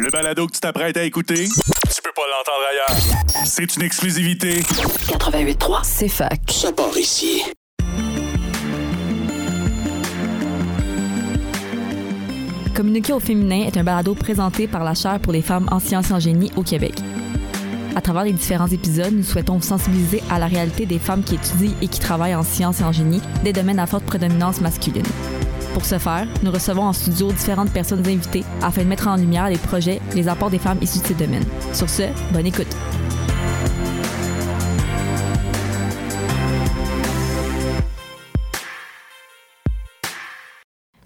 Le balado que tu t'apprêtes à écouter, tu peux pas l'entendre ailleurs. C'est une exclusivité. 88.3, C'est fac. ça part ici. Communiquer au féminin est un balado présenté par la Chaire pour les femmes en sciences et en génie au Québec. À travers les différents épisodes, nous souhaitons vous sensibiliser à la réalité des femmes qui étudient et qui travaillent en sciences et en génie, des domaines à forte prédominance masculine. Pour ce faire, nous recevons en studio différentes personnes invitées afin de mettre en lumière les projets, les apports des femmes issues de ces domaines. Sur ce, bonne écoute.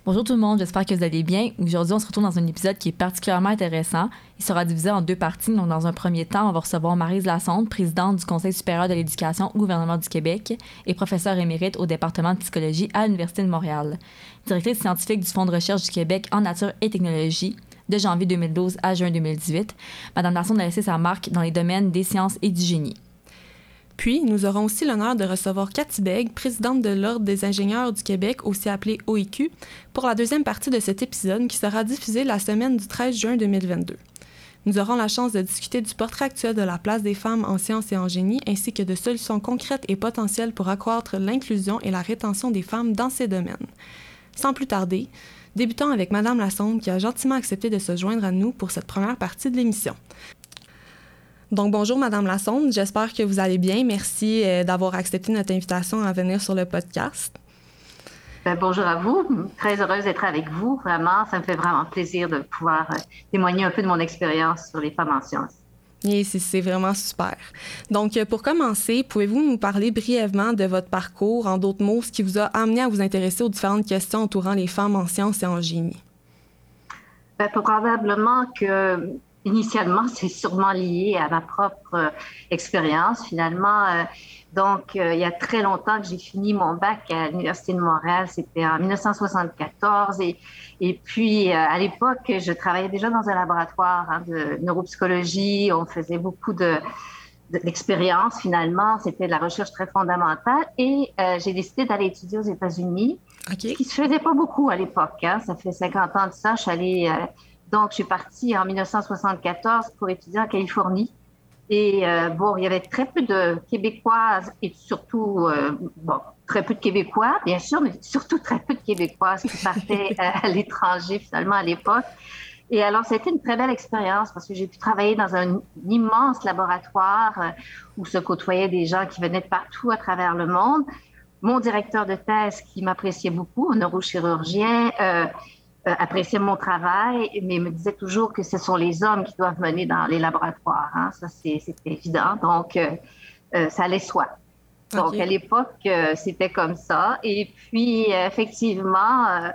Bonjour tout le monde, j'espère que vous allez bien. Aujourd'hui, on se retrouve dans un épisode qui est particulièrement intéressant. Il sera divisé en deux parties. Dans un premier temps, on va recevoir Marise Lassonde, présidente du Conseil supérieur de l'éducation au gouvernement du Québec et professeure émérite au département de psychologie à l'Université de Montréal. Directrice scientifique du Fonds de recherche du Québec en nature et technologie de janvier 2012 à juin 2018. Madame Lassonde a laissé sa marque dans les domaines des sciences et du génie. Puis, nous aurons aussi l'honneur de recevoir Cathy Begg, présidente de l'Ordre des ingénieurs du Québec, aussi appelée OIQ, pour la deuxième partie de cet épisode qui sera diffusé la semaine du 13 juin 2022. Nous aurons la chance de discuter du portrait actuel de la place des femmes en sciences et en génie, ainsi que de solutions concrètes et potentielles pour accroître l'inclusion et la rétention des femmes dans ces domaines. Sans plus tarder, débutons avec Madame Lassonde qui a gentiment accepté de se joindre à nous pour cette première partie de l'émission. Donc, bonjour, Madame Lassonde. J'espère que vous allez bien. Merci euh, d'avoir accepté notre invitation à venir sur le podcast. Ben, bonjour à vous. Très heureuse d'être avec vous. Vraiment, ça me fait vraiment plaisir de pouvoir euh, témoigner un peu de mon expérience sur les femmes en sciences. Et c'est- vraiment super. Donc, euh, pour commencer, pouvez-vous nous parler brièvement de votre parcours, en d'autres mots, ce qui vous a amené à vous intéresser aux différentes questions entourant les femmes en sciences et en génie? Ben, probablement que initialement, c'est sûrement lié à ma propre euh, expérience finalement. Euh, donc, euh, il y a très longtemps que j'ai fini mon bac à l'Université de Montréal, c'était en 1974. Et, et puis, à l'époque, je travaillais déjà dans un laboratoire hein, de neuropsychologie. On faisait beaucoup de, d'expériences finalement. C'était de la recherche très fondamentale. Et euh, j'ai décidé d'aller étudier aux États-Unis OK. ce qui se faisait pas beaucoup à l'époque. Hein. Ça fait 50 ans de ça. Je suis allée, euh, donc, je suis partie en 1974 pour étudier en Californie. Et euh, bon, il y avait très peu de Québécoises et surtout, euh, bon, très peu de Québécois, bien sûr, mais surtout très peu de Québécoises qui partaient euh, à l'étranger finalement à l'époque. Et alors, c'était une très belle expérience parce que j'ai pu travailler dans un, immense laboratoire euh, où se côtoyaient des gens qui venaient de partout à travers le monde mon directeur de thèse qui m'appréciait beaucoup, un neurochirurgien, euh, appréciait mon travail, mais me disait toujours que ce sont les hommes qui doivent mener dans les laboratoires. Hein. Ça, c'est évident. Donc, euh, euh, ça allait soi. Donc, à l'époque, euh, c'était comme ça. Et puis, euh, effectivement, euh,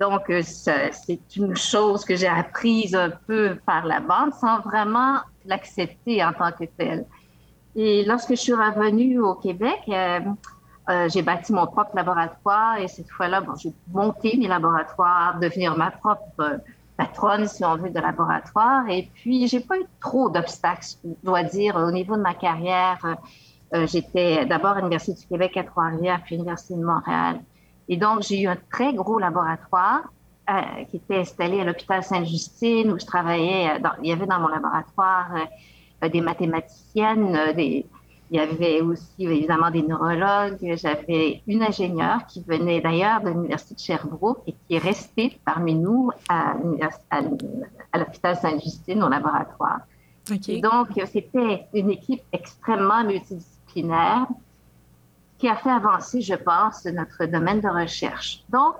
donc, euh, c'est une chose que j'ai apprise un peu par la bande sans vraiment l'accepter en tant que telle. Et lorsque je suis revenue au Québec, euh, j'ai bâti mon propre laboratoire et cette fois-là, bon, j'ai monté mes laboratoires, devenir ma propre euh, patronne, si on veut, de laboratoire. Et puis, j'ai pas eu trop d'obstacles, je dois dire, au niveau de ma carrière. Euh, J'étais d'abord à l'Université du Québec à Trois-Rivières, puis à l'Université de Montréal. Et donc, j'ai eu un très gros laboratoire qui était installé à l'hôpital Sainte-Justine où je travaillais. il y avait dans mon laboratoire des mathématiciennes, des, il y avait aussi évidemment des neurologues. J'avais une ingénieure qui venait d'ailleurs de l'Université de Sherbrooke et qui est restée parmi nous à, l'hôpital Sainte-Justine au laboratoire. Donc, c'était une équipe extrêmement multidisciplinaire qui a fait avancer, je pense, notre domaine de recherche. Donc,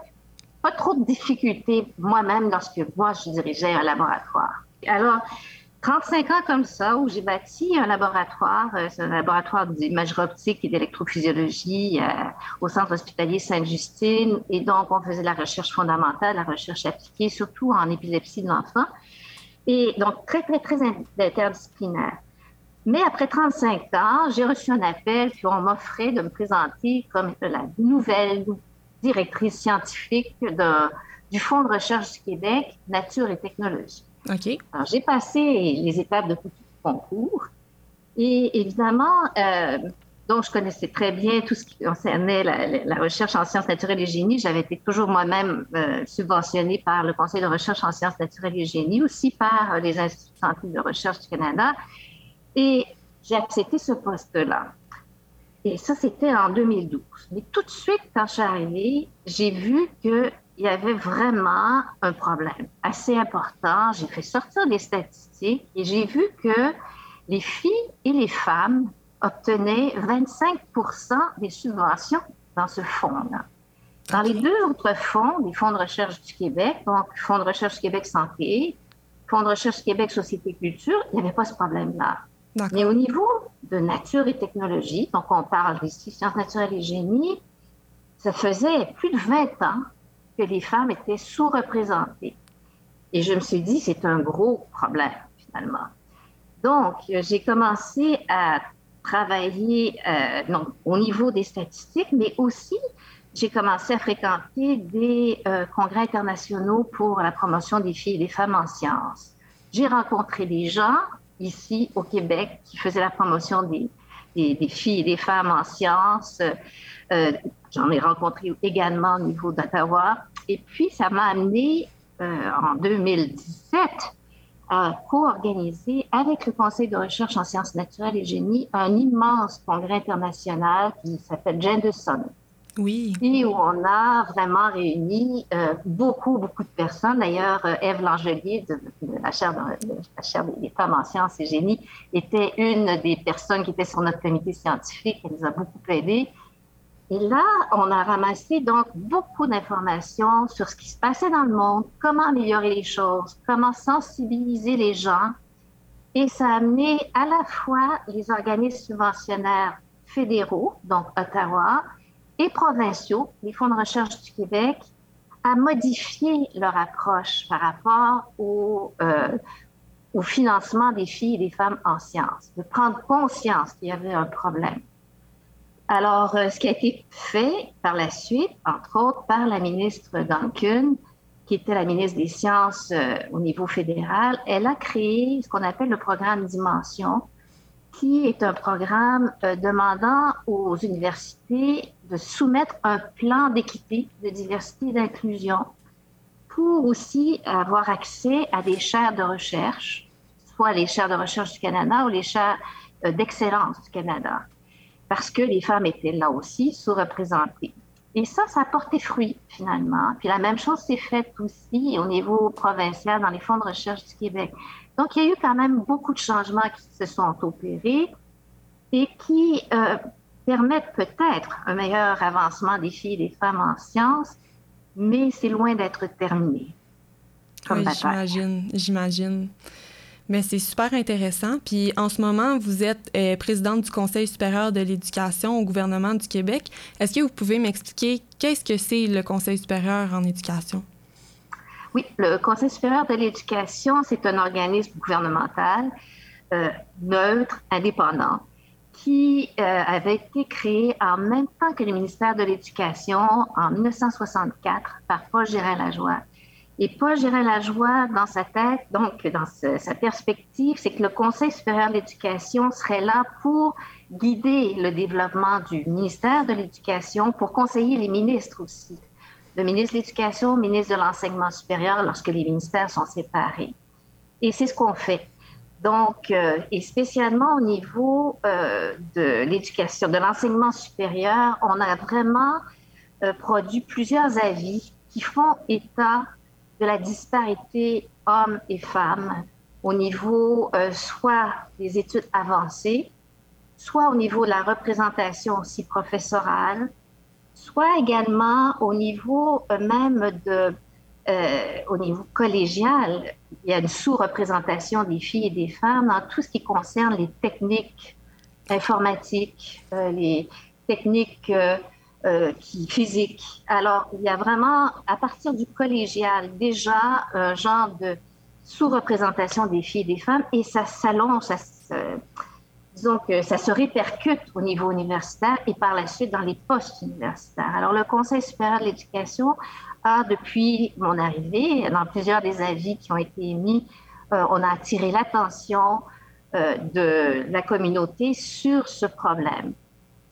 pas trop de difficultés moi-même lorsque moi, je dirigeais un laboratoire. Alors, 35 ans comme ça, où j'ai bâti un laboratoire, euh, un laboratoire d'imagerie optique et d'électrophysiologie euh, au centre hospitalier Sainte-Justine. Et donc, on faisait la recherche fondamentale, la recherche appliquée, surtout en épilepsie de l'enfant. Et donc, très, très, très in- interdisciplinaire. Mais après 35 ans, j'ai reçu un appel, puis on m'offrait de me présenter comme la nouvelle directrice scientifique du Fonds de recherche du Québec, Nature et Technologie. OK. Alors, j'ai passé les étapes de concours. Et évidemment, euh, Donc, je connaissais très bien tout ce qui concernait la, recherche en sciences naturelles et génie. J'avais été toujours moi-même euh, subventionnée par le Conseil de recherche en sciences naturelles et génie, aussi par les instituts de de recherche du Canada. Et j'ai accepté ce poste-là. Et ça, c'était en 2012. Mais tout de suite, quand je suis arrivée, j'ai vu qu'il y avait vraiment un problème assez important. J'ai fait sortir des statistiques et j'ai vu que les filles et les femmes obtenait 25% des subventions dans ce fonds-là. Dans les deux autres fonds, les fonds de recherche du Québec, donc Fonds de recherche Québec Santé, Fonds de recherche Québec Société Culture, il n'y avait pas ce problème-là. Mais au niveau de nature et technologie, donc on parle ici sciences naturelles et génie, ça faisait plus de 20 ans que les femmes étaient sous-représentées. Et je me suis dit, c'est un gros problème, finalement. Donc, j'ai commencé à travailler euh, non, au niveau des statistiques, mais aussi j'ai commencé à fréquenter des euh, congrès internationaux pour la promotion des filles et des femmes en sciences. J'ai rencontré des gens ici au Québec qui faisaient la promotion des, filles et des femmes en sciences. Euh, j'en ai rencontré également au niveau d'Ottawa. Et puis, ça m'a amené en 2017 a co-organisé avec le Conseil de recherche en sciences naturelles et génie un immense congrès international qui s'appelle Gender Summit. Oui. Et où on a vraiment réuni euh, beaucoup, beaucoup de personnes. D'ailleurs, euh, Ève Langelier de, la, chaire la chaire des femmes en sciences et génie était une des personnes qui était sur notre comité scientifique. Elle nous a beaucoup aidés. Et là, on a ramassé donc beaucoup d'informations sur ce qui se passait dans le monde, comment améliorer les choses, comment sensibiliser les gens. Et ça a amené à la fois les organismes subventionnaires fédéraux, donc Ottawa, et provinciaux, les fonds de recherche du Québec, à modifier leur approche par rapport au, euh, au financement des filles et des femmes en sciences, de prendre conscience qu'il y avait un problème. Alors, euh, ce qui a été fait par la suite, entre autres par la ministre Duncan, qui était la ministre des Sciences euh, au niveau fédéral, elle a créé ce qu'on appelle le programme Dimension, qui est un programme euh, demandant aux universités de soumettre un plan d'équité, de diversité et d'inclusion pour aussi avoir accès à des chaires de recherche, soit les chaires de recherche du Canada ou les chaires d'excellence du Canada parce que les femmes étaient là aussi sous-représentées. Et ça, ça a porté fruit finalement. Puis la même chose s'est faite aussi au niveau provincial dans les fonds de recherche du Québec. Donc il y a eu quand même beaucoup de changements qui se sont opérés et qui euh, permettent peut-être un meilleur avancement des filles et des femmes en sciences, mais c'est loin d'être terminé. oui, j'imagine, j'imagine. Mais c'est super intéressant. Puis en ce moment, vous êtes euh, présidente du Conseil supérieur de l'éducation au gouvernement du Québec. Est-ce que vous pouvez m'expliquer qu'est-ce que c'est le Conseil supérieur en éducation? Oui, le Conseil supérieur de l'éducation, c'est un organisme gouvernemental euh, neutre, indépendant, qui euh, avait été créé en même temps que le ministère de l'Éducation en 1964 par Paul Gérard-Lajoie. Et Paul la joie dans sa tête, donc dans sa perspective, c'est que le Conseil supérieur de l'éducation serait là pour guider le développement du ministère de l'Éducation, pour conseiller les ministres aussi. Le ministre de l'Éducation, le ministre de l'Enseignement supérieur, lorsque les ministères sont séparés. Et c'est ce qu'on fait. Donc, euh, et spécialement au niveau euh, de l'éducation, de l'enseignement supérieur, on a vraiment euh, produit plusieurs avis qui font état de la disparité hommes et femmes au niveau euh, soit des études avancées, soit au niveau de la représentation aussi professorale, soit également au niveau euh, même de, euh, au niveau collégial, il y a une sous-représentation des filles et des femmes dans tout ce qui concerne les techniques informatiques, les techniques euh, qui physique. Alors, il y a vraiment, à partir du collégial, déjà un genre de sous-représentation des filles et des femmes, et ça s'allonge, ça disons que ça se répercute au niveau universitaire et par la suite dans les postes universitaires. Alors, le Conseil supérieur de l'éducation a, depuis mon arrivée, dans plusieurs des avis qui ont été émis, euh, on a attiré l'attention euh, de la communauté sur ce problème.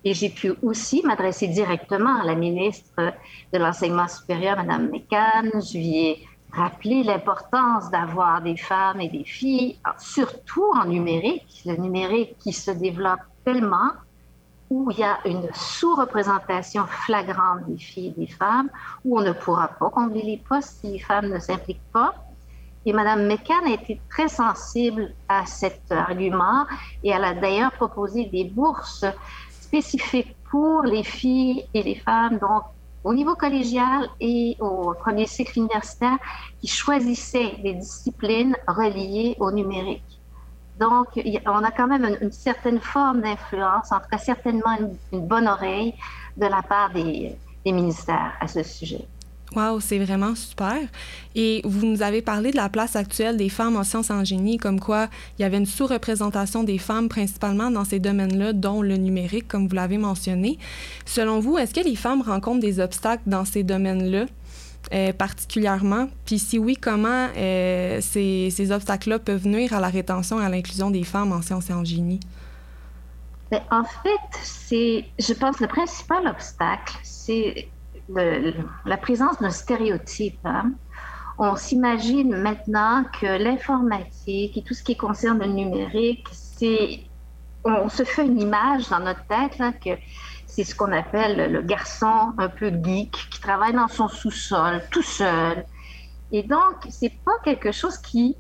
Et j'ai pu aussi m'adresser directement à la ministre de l'Enseignement supérieur, Mme McCann. Je lui ai rappelé l'importance d'avoir des femmes et des filles, surtout en numérique, le numérique qui se développe tellement, où il y a une sous-représentation flagrante des filles et des femmes, où on ne pourra pas combler les postes si les femmes ne s'impliquent pas. Et Mme McCann a été très sensible à cet argument et elle a d'ailleurs proposé des bourses spécifiques pour les filles et les femmes, donc au niveau collégial et au premier cycle universitaire, qui choisissaient des disciplines reliées au numérique. Donc, on a quand même une, certaine forme d'influence, en tout cas certainement une, bonne oreille de la part des ministères à ce sujet. Wow, c'est vraiment super. Et vous nous avez parlé de la place actuelle des femmes en sciences en génie, comme quoi il y avait une sous-représentation des femmes principalement dans ces domaines-là, dont le numérique, comme vous l'avez mentionné. Selon vous, est-ce que les femmes rencontrent des obstacles dans ces domaines-là? Euh, particulièrement? Puis si oui, comment euh, ces, ces obstacles-là peuvent nuire à la rétention et à l'inclusion des femmes en sciences et en génie? Ben, en fait, c'est, je pense, le principal obstacle, c'est la présence d'un stéréotype. Hein. On s'imagine maintenant que l'informatique et tout ce qui concerne le numérique, c'est on se fait une image dans notre tête que c'est ce qu'on appelle le garçon un peu geek qui travaille dans son sous-sol tout seul. Et donc, c'est pas quelque chose qui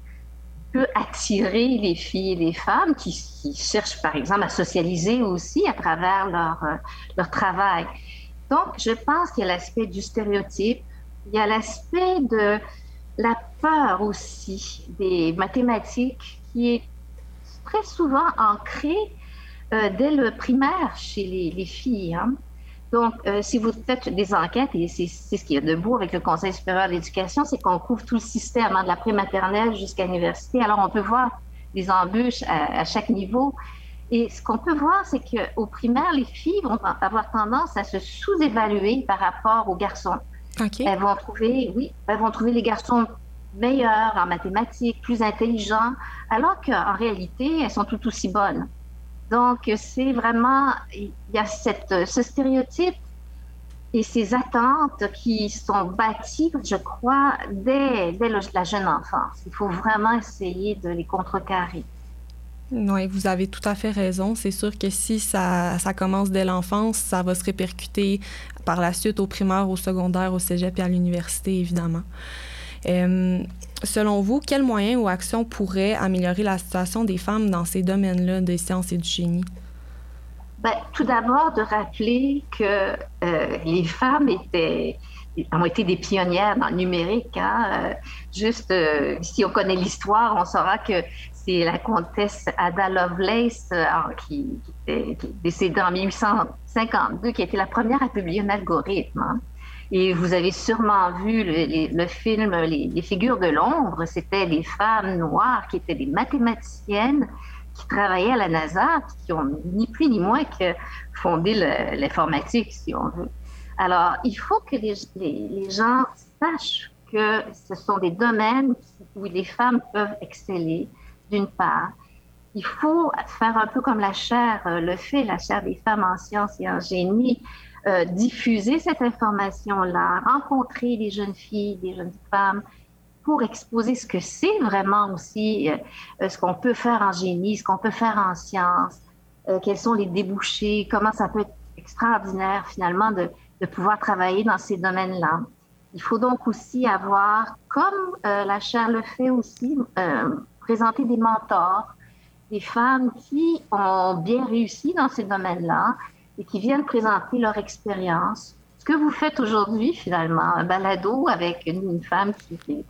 peut attirer les filles et les femmes qui, cherchent, par exemple, à socialiser aussi à travers leur, euh, leur travail. Donc, je pense qu'il y a l'aspect du stéréotype, il y a l'aspect de la peur aussi des mathématiques qui est très souvent ancrée euh, dès le primaire chez les, filles. Hein. Donc, euh, si vous faites des enquêtes, et c'est ce qu'il y a de beau avec le Conseil supérieur de l'éducation, c'est qu'on couvre tout le système, hein, de la prématernelle jusqu'à l'université. Alors, on peut voir des embûches à chaque niveau. Et ce qu'on peut voir, c'est qu'au primaire, les filles vont avoir tendance à se sous-évaluer par rapport aux garçons. Elles vont trouver, oui, elles vont trouver les garçons meilleurs en mathématiques, plus intelligents, alors qu'en réalité, elles sont tout aussi bonnes. Donc, c'est vraiment, il y a cette, ce stéréotype et ces attentes qui sont bâties, je crois, dès, dès la jeune enfance. Il faut vraiment essayer de les contrecarrer. Oui, vous avez tout à fait raison. C'est sûr que si ça, ça commence dès l'enfance, ça va se répercuter par la suite au primaire, au secondaire, au cégep et à l'université, évidemment. Euh, selon vous, quels moyens ou actions pourraient améliorer la situation des femmes dans ces domaines-là des sciences et du génie? Bien, tout d'abord, de rappeler que euh, les femmes étaient ont été des pionnières dans le numérique. Hein. Euh, juste, si on connaît l'histoire, on saura que c'est la comtesse Ada Lovelace, euh, qui, est décédée en 1852, qui a été la première à publier un algorithme. Hein. Et vous avez sûrement vu le, film les, figures de l'ombre. C'était des femmes noires qui étaient des mathématiciennes qui travaillaient à la NASA, qui ont ni plus ni moins que fondé l'informatique, si on veut. Alors, il faut que les gens sachent que ce sont des domaines où les femmes peuvent exceller, d'une part. Il faut faire un peu comme la chaire euh, le fait, la chaire des femmes en sciences et en génie, euh, diffuser cette information-là, rencontrer les jeunes filles, les jeunes femmes, pour exposer ce que c'est vraiment aussi, euh, ce qu'on peut faire en génie, ce qu'on peut faire en sciences, quels sont les débouchés, comment ça peut être extraordinaire finalement de, de pouvoir travailler dans ces domaines-là. Il faut donc aussi avoir, comme la chaire le fait aussi, présenter des mentors, des femmes qui ont bien réussi dans ces domaines-là et qui viennent présenter leur expérience. Ce que vous faites aujourd'hui, finalement, un balado avec une, femme qui, qui,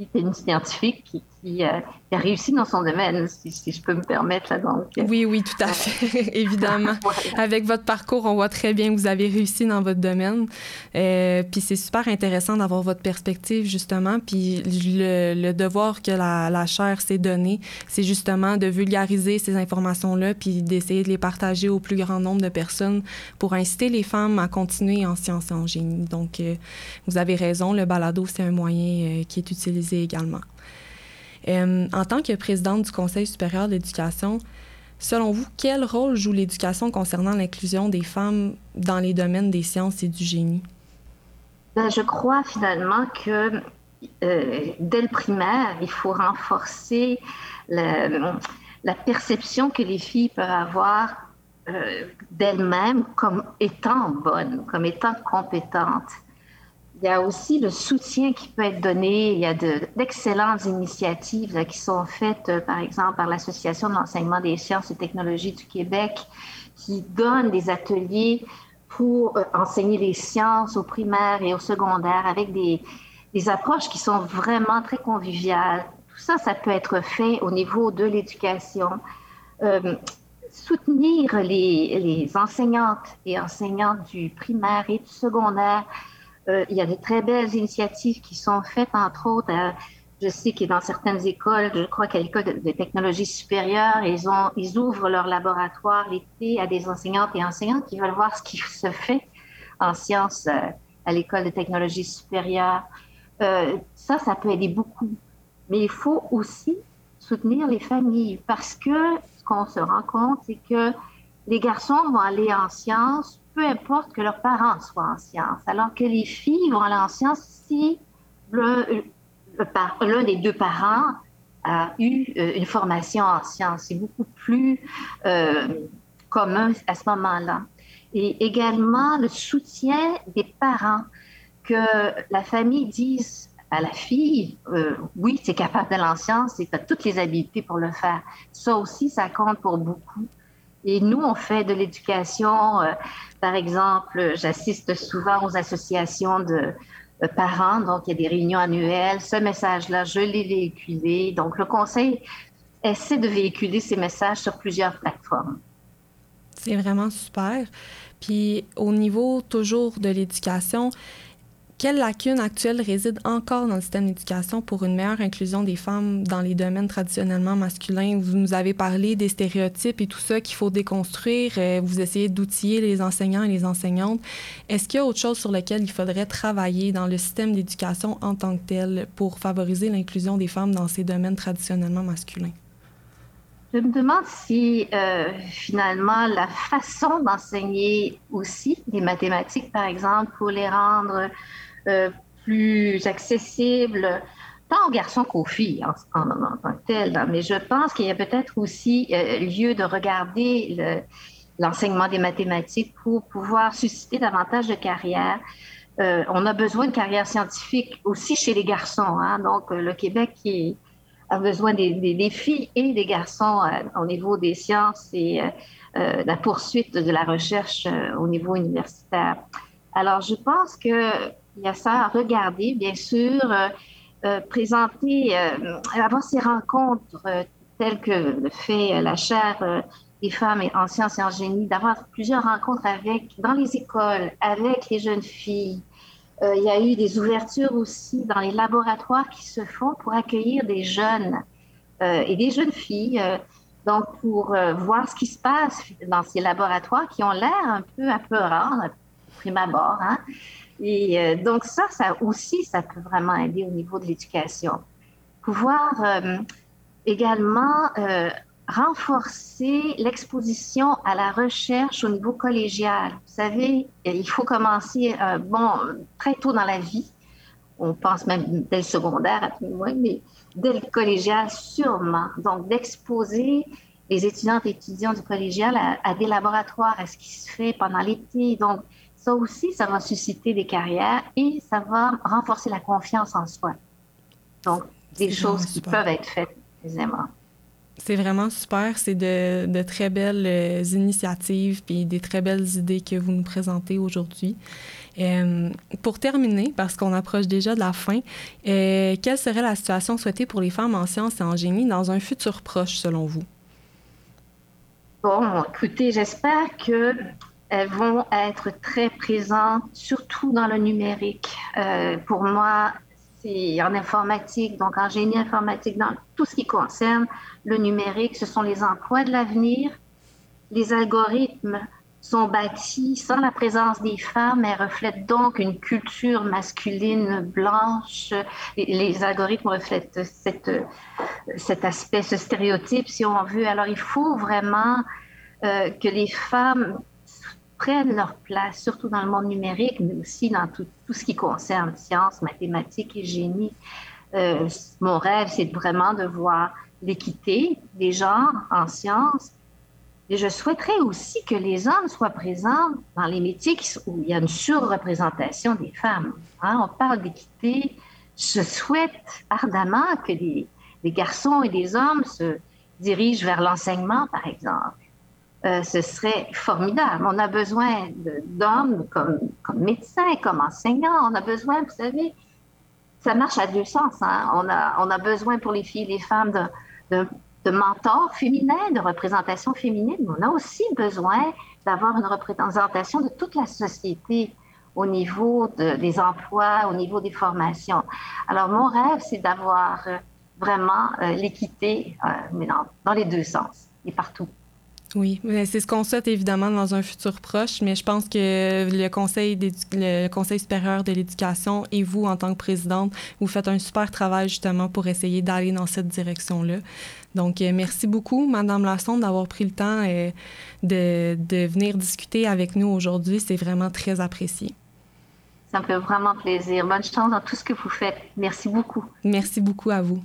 est une scientifique euh, qui, a réussi dans son domaine, si, je peux me permettre. Là, donc. Oui, oui, tout à fait, évidemment. Avec votre parcours, on voit très bien que vous avez réussi dans votre domaine. Euh, puis c'est super intéressant d'avoir votre perspective, justement. Puis le, devoir que la, la chaire s'est donné, c'est justement de vulgariser ces informations-là, puis d'essayer de les partager au plus grand nombre de personnes pour inciter les femmes à continuer en sciences et en génie. Donc, euh, vous avez raison, le balado, c'est un moyen qui est utilisé également. Euh, en tant que présidente du Conseil supérieur de l'éducation, Selon vous, quel rôle joue l'éducation concernant l'inclusion des femmes dans les domaines des sciences et du génie? Ben, je crois finalement que euh, dès le primaire, il faut renforcer la, perception que les filles peuvent avoir euh, d'elles-mêmes comme étant bonnes, comme étant compétentes. Il y a aussi le soutien qui peut être donné. Il y a d'excellentes initiatives qui sont faites, euh, par exemple, par l'Association de l'enseignement des sciences et technologies du Québec, qui donne des ateliers pour enseigner les sciences au primaire et au secondaire avec des, des approches qui sont vraiment très conviviales. Tout ça, ça peut être fait au niveau de l'éducation. Euh, soutenir les, les, enseignantes et enseignants du primaire et du secondaire. Euh, il y a de très belles initiatives qui sont faites, entre autres. Euh, je sais que dans certaines écoles, je crois qu'à l'école de, de, technologie supérieure, ils, ouvrent leur laboratoire l'été à des enseignantes et enseignants qui veulent voir ce qui se fait en sciences à l'école de technologie supérieure. Euh, ça, ça peut aider beaucoup. Mais il faut aussi soutenir les familles parce que ce qu'on se rend compte, c'est que les garçons vont aller en sciences, peu importe que leurs parents soient en sciences, alors que les filles vont aller en sciences si l'un des deux parents a eu euh, une formation en sciences. C'est beaucoup plus euh, commun à ce moment-là. Et également le soutien des parents que la famille dise à la fille, euh, oui, tu es capable de en sciences et tu as toutes les habiletés pour le faire. Ça aussi, ça compte pour beaucoup. Et nous, on fait de l'éducation. Euh, par exemple, j'assiste souvent aux associations de parents, donc il y a des réunions annuelles. Ce message-là, je l'ai véhiculé. Donc, le conseil essaie de véhiculer ces messages sur plusieurs plateformes. C'est vraiment super. Puis, au niveau toujours de l'éducation, quelles lacunes actuelles résident encore dans le système d'éducation pour une meilleure inclusion des femmes dans les domaines traditionnellement masculins? Vous nous avez parlé des stéréotypes et tout ça qu'il faut déconstruire. Euh, vous essayez d'outiller les enseignants et les enseignantes. Est-ce qu'il y a autre chose sur lequel il faudrait travailler dans le système d'éducation en tant que tel pour favoriser l'inclusion des femmes dans ces domaines traditionnellement masculins? Je me demande si euh, finalement la façon d'enseigner aussi les mathématiques, par exemple, pour les rendre euh, plus accessible tant aux garçons qu'aux filles en, tant que tel. Mais je pense qu'il y a peut-être aussi euh, lieu de regarder l'enseignement des mathématiques pour pouvoir susciter davantage de carrières. On a besoin de carrières scientifiques aussi chez les garçons. Hein. Donc, le Québec qui a besoin des, filles et des garçons au niveau des sciences et la poursuite de la recherche au niveau universitaire. Alors, je pense que il y a ça à regarder, bien sûr, euh, euh, présenter, euh, avoir ces rencontres telles que le fait la chaire des femmes en sciences et en génie, d'avoir plusieurs rencontres avec, dans les écoles, avec les jeunes filles. Il y a eu des ouvertures aussi dans les laboratoires qui se font pour accueillir des jeunes et des jeunes filles. donc, pour voir ce qui se passe dans ces laboratoires qui ont l'air un peu apeurants, prime abord, hein? Et euh, donc ça, ça aussi, ça peut vraiment aider au niveau de l'éducation. Pouvoir euh, également euh, renforcer l'exposition à la recherche au niveau collégial. Vous savez, il faut commencer bon très tôt dans la vie. On pense même dès le secondaire, à moins, mais dès le collégial, sûrement. Donc, d'exposer les étudiantes et étudiants du collégial à, à, des laboratoires, à ce qui se fait pendant l'été. Donc, ça aussi, ça va susciter des carrières et ça va renforcer la confiance en soi. Donc, des choses qui peuvent être faites aisément. C'est vraiment super. C'est de, très belles euh, initiatives et des très belles idées que vous nous présentez aujourd'hui. Euh, pour terminer, parce qu'on approche déjà de la fin, euh, quelle serait la situation souhaitée pour les femmes en sciences et en génie dans un futur proche, selon vous? Bon, écoutez, j'espère que elles vont être très présentes, surtout dans le numérique. Pour moi, c'est en informatique, donc en génie informatique, dans tout ce qui concerne le numérique, ce sont les emplois de l'avenir. Les algorithmes sont bâties sans la présence des femmes et reflètent donc une culture masculine blanche. Les, algorithmes reflètent cette, cet aspect, ce stéréotype, si on veut. Alors, il faut vraiment euh, que les femmes prennent leur place, surtout dans le monde numérique, mais aussi dans tout, ce qui concerne sciences, mathématiques et génie. Euh, mon rêve, c'est vraiment de voir l'équité des genres en sciences et je souhaiterais aussi que les hommes soient présents dans les métiers où il y a une surreprésentation des femmes. Hein. on parle d'équité. Je souhaite ardemment que les, garçons et les hommes se dirigent vers l'enseignement, par exemple. Euh, ce serait formidable. On a besoin d'hommes comme, médecins, comme enseignants. On a besoin, vous savez, ça marche à deux sens. Hein. On, a, on a besoin pour les filles et les femmes de de mentors féminins, de représentation féminine, mais on a aussi besoin d'avoir une représentation de toute la société au niveau des emplois, au niveau des formations. Alors, mon rêve, c'est d'avoir euh, vraiment euh, l'équité, mais dans les deux sens et partout. Oui, c'est ce qu'on souhaite évidemment dans un futur proche, mais je pense que le Conseil, le Conseil supérieur de l'éducation et vous, en tant que présidente, vous faites un super travail justement pour essayer d'aller dans cette direction-là. Donc, euh, merci beaucoup, Madame Lasson, d'avoir pris le temps euh, de, de venir discuter avec nous aujourd'hui. C'est vraiment très apprécié. Ça me fait vraiment plaisir. Bonne chance dans tout ce que vous faites. Merci beaucoup. Merci beaucoup à vous.